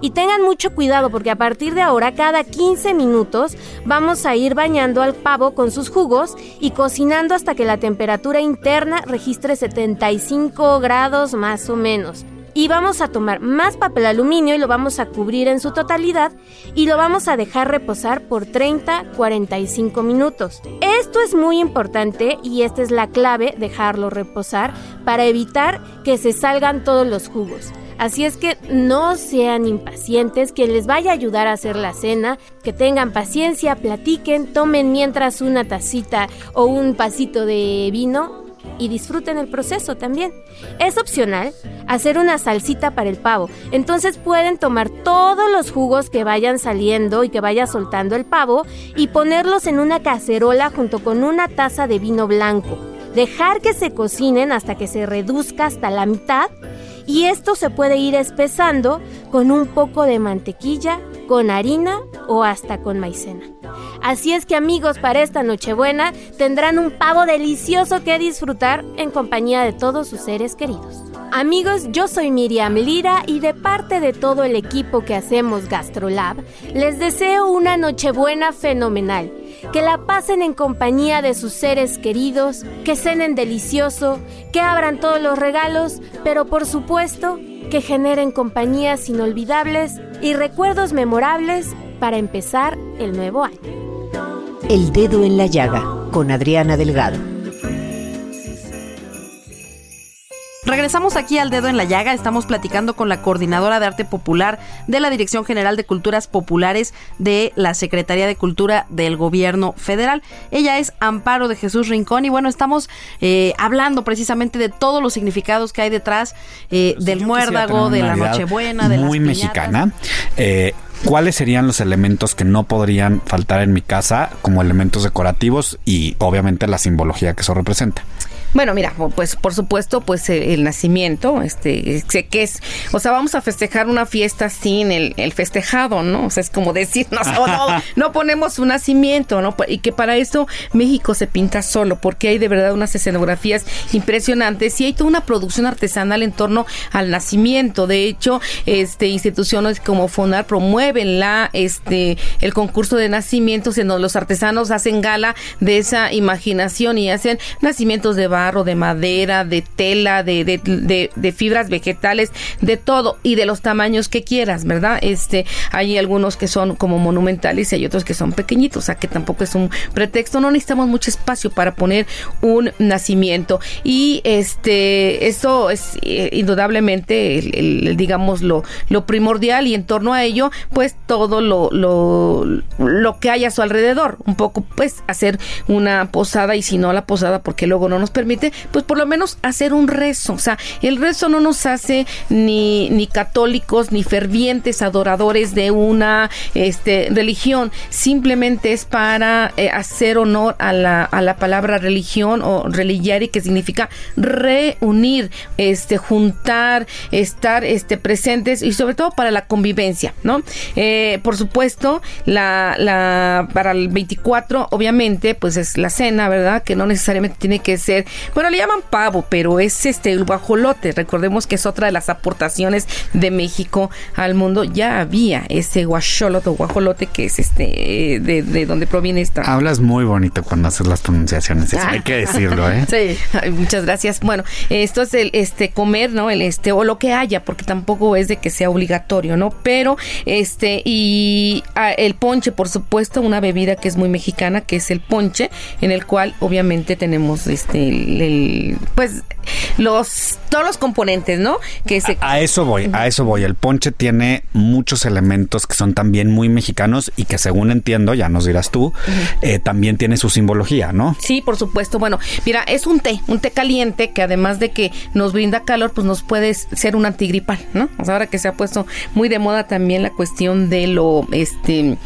Y tengan mucho cuidado porque a partir de ahora cada 15 minutos vamos a ir bañando al pavo con sus jugos y cocinando hasta que la temperatura interna registre 75 grados más o menos y vamos a tomar más papel aluminio y lo vamos a cubrir en su totalidad y lo vamos a dejar reposar por 30-45 minutos. Esto es muy importante y esta es la clave, dejarlo reposar para evitar que se salgan todos los jugos. Así es que no sean impacientes, quien les vaya a ayudar a hacer la cena, que tengan paciencia, platiquen, tomen mientras una tacita o un pasito de vino y disfruten el proceso también. Es opcional hacer una salsita para el pavo, entonces pueden tomar todos los jugos que vayan saliendo y que vaya soltando el pavo y ponerlos en una cacerola junto con una taza de vino blanco. Dejar que se cocinen hasta que se reduzca hasta la mitad y esto se puede ir espesando con un poco de mantequilla, con harina o hasta con maicena. Así es que amigos, para esta Nochebuena tendrán un pavo delicioso que disfrutar en compañía de todos sus seres queridos. Amigos, yo soy Miriam Lira y de parte de todo el equipo que hacemos GastroLab, les deseo una Nochebuena fenomenal. Que la pasen en compañía de sus seres queridos, que cenen delicioso, que abran todos los regalos, pero por supuesto que generen compañías inolvidables y recuerdos memorables para empezar el nuevo año. El dedo en la llaga con Adriana Delgado. Regresamos aquí al dedo en la llaga, estamos platicando con la coordinadora de arte popular de la Dirección General de Culturas Populares de la Secretaría de Cultura del Gobierno Federal. Ella es Amparo de Jesús Rincón y bueno, estamos eh, hablando precisamente de todos los significados que hay detrás eh, del muérdago, de la Nochebuena, de muy las mexicana. Eh, ¿Cuáles serían los elementos que no podrían faltar en mi casa como elementos decorativos y obviamente la simbología que eso representa? Bueno, mira, pues por supuesto, pues eh, el nacimiento, este, sé que es, o sea, vamos a festejar una fiesta sin el, el festejado, ¿no? O sea, es como decirnos, no, no ponemos un nacimiento, ¿no? Y que para eso México se pinta solo, porque hay de verdad unas escenografías impresionantes y hay toda una producción artesanal en torno al nacimiento. De hecho, este, instituciones como FONAR promueven la, este, el concurso de nacimientos en donde los artesanos hacen gala de esa imaginación y hacen nacimientos de de madera, de tela, de, de, de- fibras vegetales, de todo y de los tamaños que quieras, ¿verdad? Este, hay algunos que son como monumentales y hay otros que son pequeñitos, o sea que tampoco es un pretexto, no necesitamos mucho espacio para poner un nacimiento. Y este, eso es eh, indudablemente, digamos, lo, lo primordial y en torno a ello, pues todo lo, lo, lo que hay a su alrededor, un poco pues hacer una posada y si no la posada porque luego no nos permite, pues por lo menos hacer un rezo, o sea, el rezo no nos hace ni, ni católicos ni fervientes adoradores de una este, religión, simplemente es para eh, hacer honor a la, a la palabra religión o religiari que significa reunir, este, juntar, estar este, presentes y sobre todo para la convivencia, ¿no? Eh, por supuesto, la, la, para el 24, obviamente, pues es la cena, ¿verdad? Que no necesariamente tiene que ser, bueno, le llaman pavo, pero es este el guajolote. Recordemos que es otra de las aportaciones de México al mundo. Ya había ese guacholote o guajolote que es este eh, de, de donde proviene esta. Hablas muy bonito cuando haces las pronunciaciones, eso hay que decirlo, ¿eh? Sí, Ay, muchas gracias. Bueno, esto es el este comer, ¿no? El este o lo que haya, porque tampoco es de que sea obligatorio, ¿no? Pero este y ah, el ponche, por supuesto, una bebida que es muy mexicana, que es el ponche, en el cual obviamente tenemos este el, el, pues los todos los componentes, ¿no? Que se A eso voy, a eso voy. El ponche tiene muchos elementos que son también muy mexicanos y que según entiendo, ya nos dirás tú, eh, también tiene su simbología, ¿no? Sí, por supuesto. Bueno, mira, es un té, un té caliente que además de que nos brinda calor, pues nos puede ser un antigripal, ¿no? O sea, ahora que se ha puesto muy de moda también la cuestión de lo, este,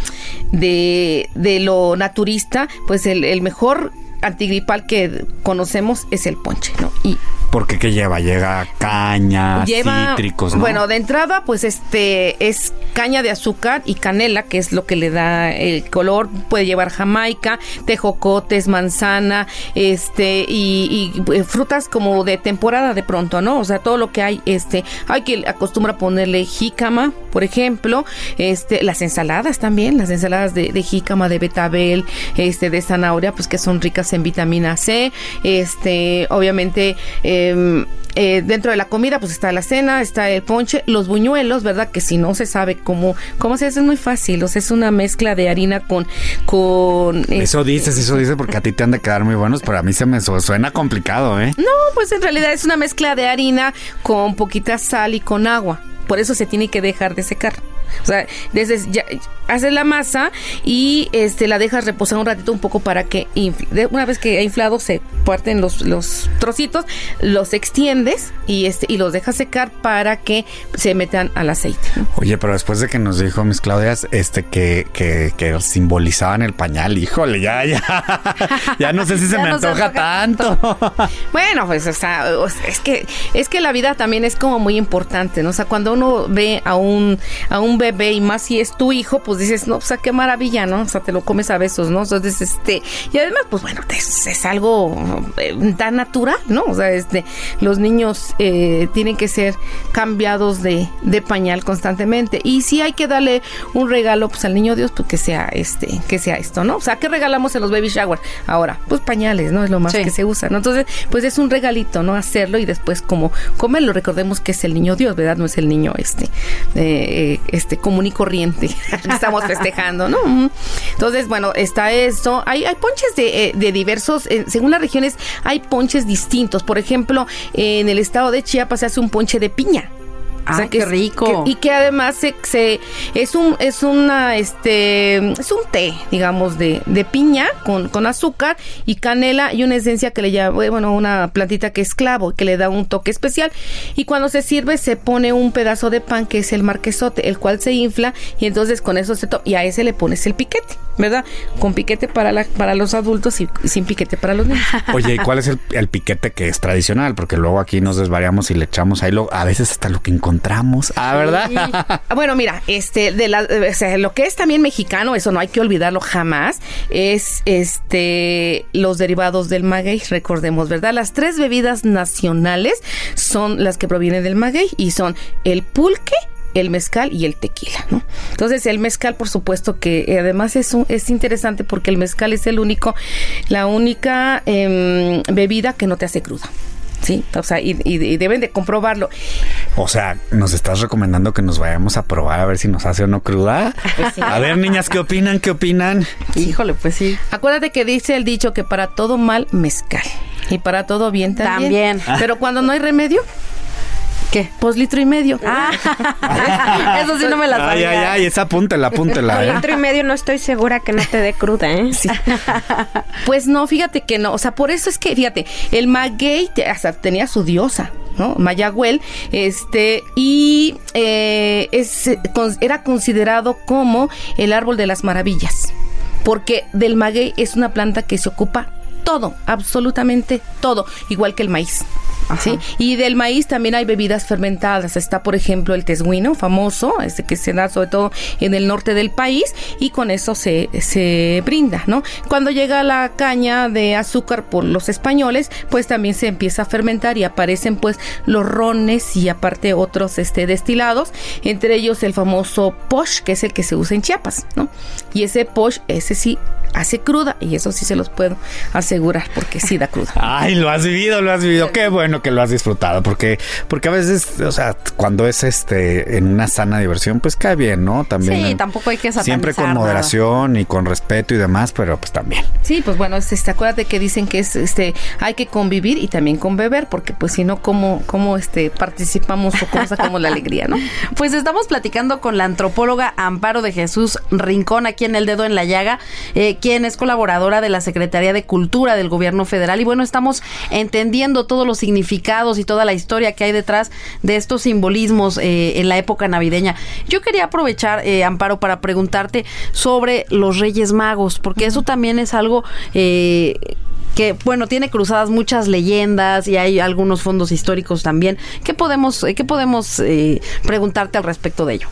de, de lo naturista, pues el, el mejor antigripal que conocemos es el ponche, ¿no? Y Porque ¿qué lleva? Llega caña, lleva cítricos, ¿no? bueno de entrada pues este es caña de azúcar y canela que es lo que le da el color puede llevar jamaica tejocotes manzana este y, y, eh, frutas como de temporada de pronto no o sea todo lo que hay este hay que acostumbra ponerle jícama por ejemplo este las ensaladas también las ensaladas de, de jícama de betabel este de zanahoria pues que son ricas en vitamina C este obviamente em, eh, dentro de la comida pues está la cena, está el ponche, los buñuelos, ¿verdad? Que si no se sabe cómo, cómo se hace es muy fácil, o sea, es una mezcla de harina con... con eh, Eso dices, eso dices porque a ti te han de quedar muy buenos, pero a mí se me su- suena complicado, ¿eh? No, pues en realidad es una mezcla de harina con poquita sal y con agua. Por eso se tiene que dejar de secar. O sea, desde ya, haces la masa y este la dejas reposar un ratito un poco para que una vez que ha inflado se parten los, los trocitos, los extiendes y este y los dejas secar para que se metan al aceite. ¿no? Oye, pero después de que nos dijo mis Claudias, este, que, que, que simbolizaban el pañal, híjole, ya, ya, ya no sé si se me antoja antoja tanto. Bueno, pues o sea, o sea, es que es que la vida también es como muy importante, ¿no? O sea, cuando uno ve a un a un bebé y más si es tu hijo, pues dices, "No, o sea, qué maravilla, ¿no? O sea, te lo comes a besos, ¿no? Entonces, este, y además pues bueno, es, es algo eh, tan natural, ¿no? O sea, este los niños eh, tienen que ser cambiados de, de pañal constantemente y si hay que darle un regalo pues al niño Dios, pues que sea este, que sea esto, ¿no? O sea, ¿qué regalamos en los baby shower? Ahora, pues pañales, ¿no? Es lo más Sí. que se usa, ¿no? Entonces, pues es un regalito, ¿no? Hacerlo y después como comerlo. Recordemos que es el niño Dios, ¿verdad? No es el niño este, eh, este común y corriente estamos festejando, ¿no? Entonces, bueno, está esto. Hay, hay ponches de, eh, de diversos, eh, según las regiones, hay ponches distintos. Por ejemplo, en el estado de Chiapas se hace un ponche de piña. Ay, que qué rico. que- y que además se, se- es un es una este es un té, digamos de, de piña con, con azúcar y canela y una esencia que le llama bueno, una plantita que es clavo que le da un toque especial y cuando se sirve se pone un pedazo de pan que es el marquesote, el cual se infla y entonces con eso se to- y a ese le pones el piquete, ¿verdad? Con piquete para la, para los adultos y sin piquete para los niños. Oye, ¿y cuál es el, el piquete que es tradicional? Porque luego aquí nos desvariamos y le echamos ahí lo, a veces hasta lo que encontramos. Ah, ¿verdad? Bueno, mira, este, de la, o sea, lo que es también mexicano, eso no hay que olvidarlo jamás, es este los derivados del maguey, recordemos, ¿verdad? Las tres bebidas nacionales son las que provienen del maguey y son el pulque, el mezcal y el tequila, ¿no? Entonces el mezcal, por supuesto que eh, además es, un- es interesante porque el mezcal es el único, la única em, bebida que no te hace cruda. Sí, o sea, y, y- y deben de comprobarlo. O sea, nos estás recomendando que nos vayamos a probar a ver si nos hace o no cruda. Pues sí. A ver, niñas, ¿qué opinan? ¿Qué opinan? Híjole, pues sí. Acuérdate que dice el dicho que para todo mal, mezcal. Y para todo bien también. También. Pero cuando no hay remedio, ¿Qué? pues litro y medio. Ah, eso sí no me la Ay, sabía. ay, ay, esa apúntela, apúntela, ¿eh? litro y medio no estoy segura que no te dé cruda, ¿eh? Pues no, fíjate que no. O sea, por eso es que, fíjate, el maguey te- hasta tenía su diosa. ¿no? Mayagüel, este, y eh, es, era considerado como el árbol de las maravillas, porque del maguey es una planta que se ocupa todo, absolutamente todo, igual que el maíz. ¿Sí? Y del maíz también hay bebidas fermentadas. Está, por ejemplo, el tesguino, famoso, este que se da sobre todo en el norte del país, y con eso se, se brinda, ¿no? Cuando llega la caña de azúcar por los españoles, pues también se empieza a fermentar y aparecen pues los rones y aparte otros este, destilados, entre ellos el famoso posh, que es el que se usa en Chiapas, ¿no? Y ese posh, ese sí hace cruda, y eso sí se los puedo asegurar, porque sí da cruda. Ay, lo has vivido, lo has vivido. Qué bueno que lo has disfrutado, porque, porque a veces, o sea, cuando es este en una sana diversión, pues cae bien, ¿no? También. Sí, tampoco hay que Siempre con nada. moderación y con respeto y demás, pero pues también. Sí, pues bueno, es, este, acuérdate que dicen que es, este, hay que convivir y también con beber, porque pues si no, ¿cómo, cómo este, participamos o cómo sacamos la alegría, no? Pues estamos platicando con la antropóloga Amparo de Jesús Rincón, aquí en El Dedo en la Llaga, eh, quien es colaboradora de la Secretaría de Cultura del Gobierno Federal. Y bueno, estamos entendiendo todos los significados y toda la historia que hay detrás de estos simbolismos eh, en la época navideña. Yo quería aprovechar, eh, Amparo, para preguntarte sobre los Reyes Magos, porque eso también es algo... eh, que bueno tiene cruzadas muchas leyendas y hay algunos fondos históricos también. ¿Qué podemos eh, qué podemos eh, preguntarte al respecto de ello?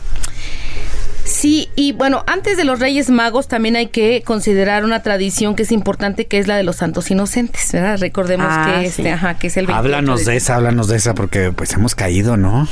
Sí, y bueno, antes de los Reyes Magos también hay que considerar una tradición que es importante, que es la de los Santos Inocentes, ¿verdad? Recordemos Ah, que, sí. este, ajá, que es el 28 Háblanos de esa, háblanos de esa, porque pues hemos caído, ¿no?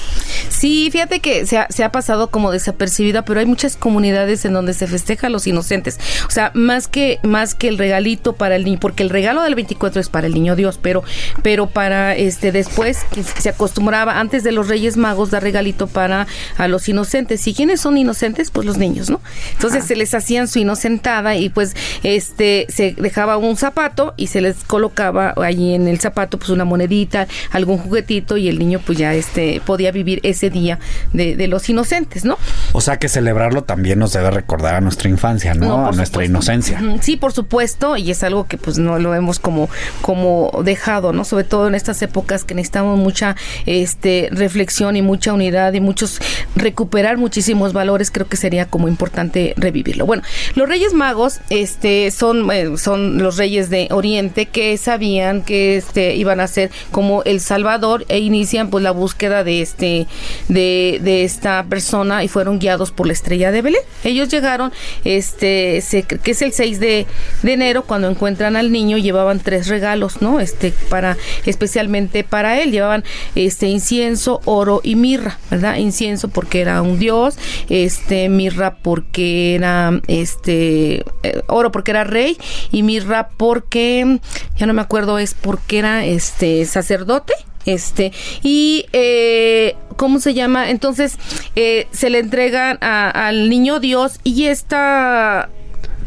Sí, fíjate que se ha, se ha pasado como desapercibida, pero hay muchas comunidades en donde se festeja a los inocentes. O sea, más que más que el regalito para el niño, porque el regalo del 24 es para el niño Dios, pero pero para este después se acostumbraba antes de los Reyes Magos dar regalito para a los inocentes. ¿Y quiénes son inocentes? Pues los niños, ¿no? Entonces se les hacían su inocentada y pues este se dejaba un zapato y se les colocaba allí en el zapato pues una monedita, algún juguetito y el niño pues ya este podía vivir ese día de, de los inocentes, ¿no? O sea que celebrarlo también nos debe recordar a nuestra infancia, ¿no? No, a nuestra supuesto. inocencia. Sí, por supuesto, y es algo que pues no lo hemos como como dejado, ¿no? Sobre todo en estas épocas que necesitamos mucha este reflexión y mucha unidad y muchos recuperar muchísimos valores, creo que sería como importante revivirlo. Bueno, los Reyes Magos este son eh, son los reyes de Oriente que sabían que este iban a ser como el Salvador e inician pues la búsqueda de este de, de esta persona y fueron guiados por la estrella de Belén. Ellos llegaron este se, que es el 6 de, de enero cuando encuentran al niño llevaban tres regalos, ¿no? Este para especialmente para él llevaban este incienso, oro y mirra, ¿verdad? Incienso porque era un dios, este mirra porque era este eh, oro porque era rey y mirra porque ya no me acuerdo es porque era este sacerdote este y eh, cómo se llama entonces eh, se le entregan a- al niño Dios y esta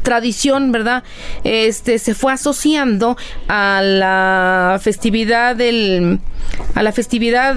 tradición, ¿verdad? Este se fue asociando a la festividad del a la festividad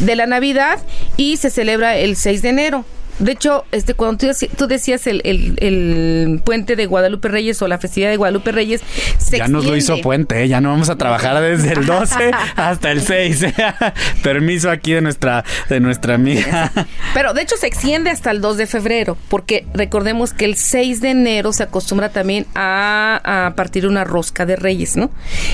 de la Navidad y se celebra el 6 de enero. De hecho, este cuando tú, deci- tú decías el, el- el puente de Guadalupe Reyes o la festividad de Guadalupe Reyes, se Ya nos lo hizo extiende. puente, ¿eh? ya no vamos a trabajar desde el 12 hasta el 6. Permiso aquí de nuestra, de nuestra amiga. Pero de hecho se extiende hasta el 2 de febrero, porque recordemos que el 6 de enero se acostumbra también a, a partir una rosca de reyes, ¿no?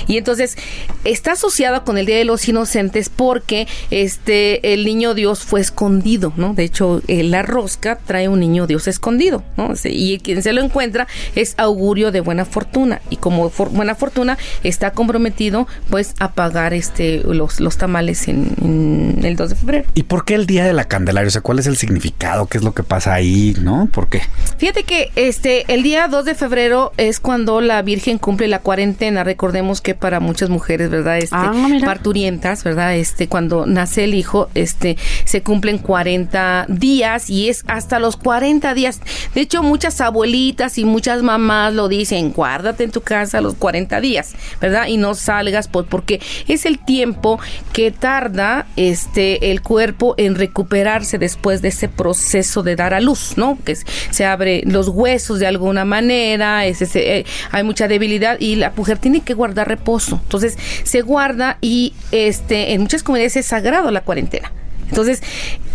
Y entonces está asociada con el Día de los Inocentes porque este el niño Dios fue escondido, ¿no? De hecho, eh, la rosca trae un niño Dios escondido, ¿no? Y quien se lo encuentra es augurio de buena fortuna y como for- buena fortuna está comprometido pues a pagar este los, los tamales en, en el 2 de febrero. ¿Y por qué el Día de la Candelaria? O sea, ¿cuál es el significado? ¿Qué es lo que pasa ahí? ¿No? ¿Por qué? Fíjate que este el día 2 de febrero es cuando la Virgen cumple la cuarentena. Recordemos que para muchas mujeres, ¿verdad? Este, Ah, mira. parturientas, ¿verdad? Este cuando nace el hijo, este se cumplen 40 días y es hasta los 40 días. De hecho, muchas abuelitas y muchas mamás lo dicen, guárdate en tu casa los 40 días, ¿verdad? Y no salgas por, porque es el tiempo que tarda este el cuerpo en recuperarse después de ese proceso de dar a luz, ¿no? Que se abre los huesos de alguna manera, es ese, eh, hay mucha debilidad y la mujer tiene que guardar reposo. Entonces, se guarda y este en muchas comunidades es sagrado la cuarentena. Entonces,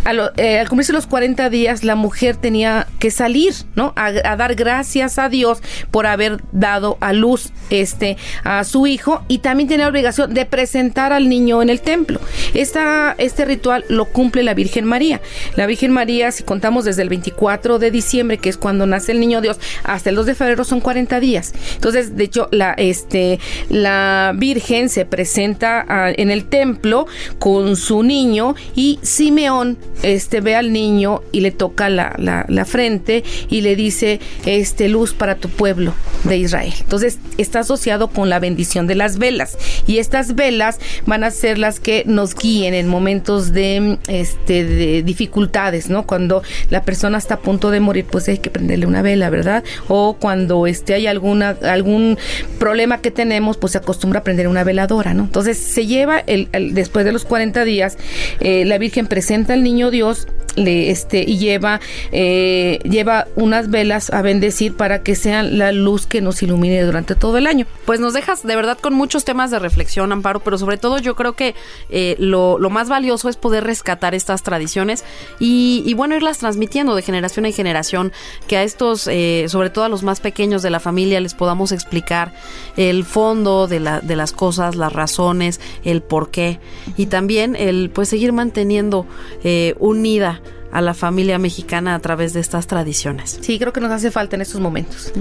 a lo- eh, al cumplirse los 40 días, la mujer tenía que salir, ¿no? A, a dar gracias a Dios por haber dado a luz este, a su hijo y también tenía la obligación de presentar al niño en el templo. Esta, este ritual lo cumple la Virgen María. La Virgen María, si contamos desde el 24 de diciembre, que es cuando nace el niño Dios, hasta el 2 de febrero son 40 días. Entonces, de hecho, la, este, la Virgen se presenta ah, en el templo con su niño y Simeón este, ve al niño y le toca la, la- frente y le dice este, luz para tu pueblo de Israel. Entonces, está asociado con la bendición de las velas y estas velas van a ser las que nos guíen en momentos de, este, de dificultades, ¿no? Cuando la persona está a punto de morir, pues hay que prenderle una vela, ¿verdad? O cuando este, hay alguna, algún problema que tenemos, pues se acostumbra a prender una veladora, ¿no? Entonces se lleva, el, el- después de los 40 días, eh, la Virgen presenta al niño Dios le, este, y lleva, eh, lleva unas velas a bendecir para que sean la luz que nos ilumine durante todo el año. Pues nos dejas de verdad con muchos temas de reflexión, Amparo, pero sobre todo yo creo que eh, lo, lo más valioso es poder rescatar estas tradiciones y, bueno, irlas transmitiendo de generación en generación, que a estos, eh, sobre todo a los más pequeños de la familia, les podamos explicar el fondo de, la, de las cosas, las razones, el por qué y también el pues seguir manteniendo eh, unida a la familia mexicana a través de estas tradiciones. Sí, creo que nos hace falta en estos momentos.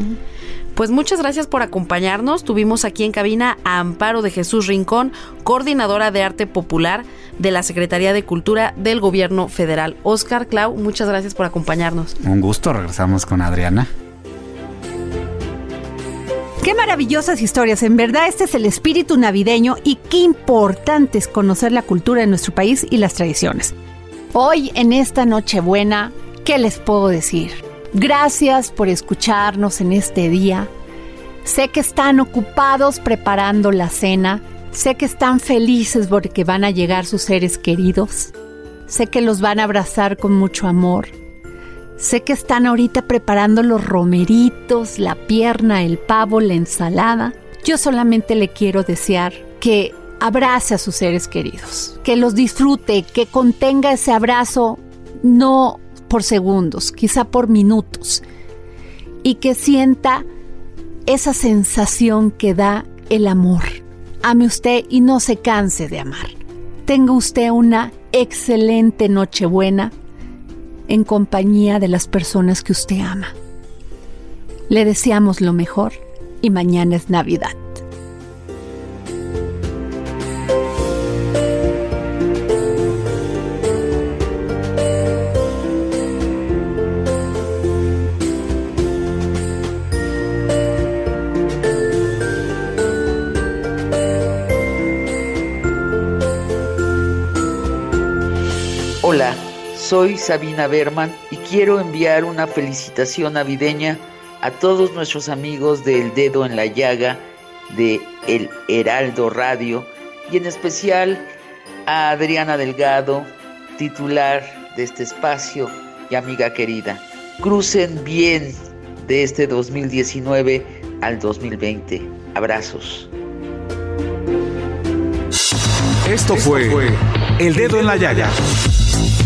Pues muchas gracias por acompañarnos. Tuvimos aquí en cabina a Amparo de Jesús Rincón, coordinadora de arte popular de la Secretaría de Cultura del Gobierno Federal. Oscar Clau, muchas gracias por acompañarnos. Un gusto, regresamos con Adriana. Qué maravillosas historias, en verdad este es el espíritu navideño y qué importante es conocer la cultura de nuestro país y las tradiciones. Hoy en esta Nochebuena, ¿qué les puedo decir? Gracias por escucharnos en este día. Sé que están ocupados preparando la cena, sé que están felices porque van a llegar sus seres queridos, sé que los van a abrazar con mucho amor. Sé que están ahorita preparando los romeritos, la pierna, el pavo, la ensalada. Yo solamente le quiero desear que abrace a sus seres queridos, que los disfrute, que contenga ese abrazo no por segundos, quizá por minutos, y que sienta esa sensación que da el amor. Ame usted y no se canse de amar. Tenga usted una excelente Nochebuena en compañía de las personas que usted ama. Le deseamos lo mejor y mañana es Navidad. Sabina Berman y quiero enviar una felicitación navideña a todos nuestros amigos del Dedo en la Llaga de El Heraldo Radio y en especial a Adriana Delgado, titular de este espacio y amiga querida. Crucen bien de este 2019 al 2020. Abrazos. Esto fue El Dedo en la Llaga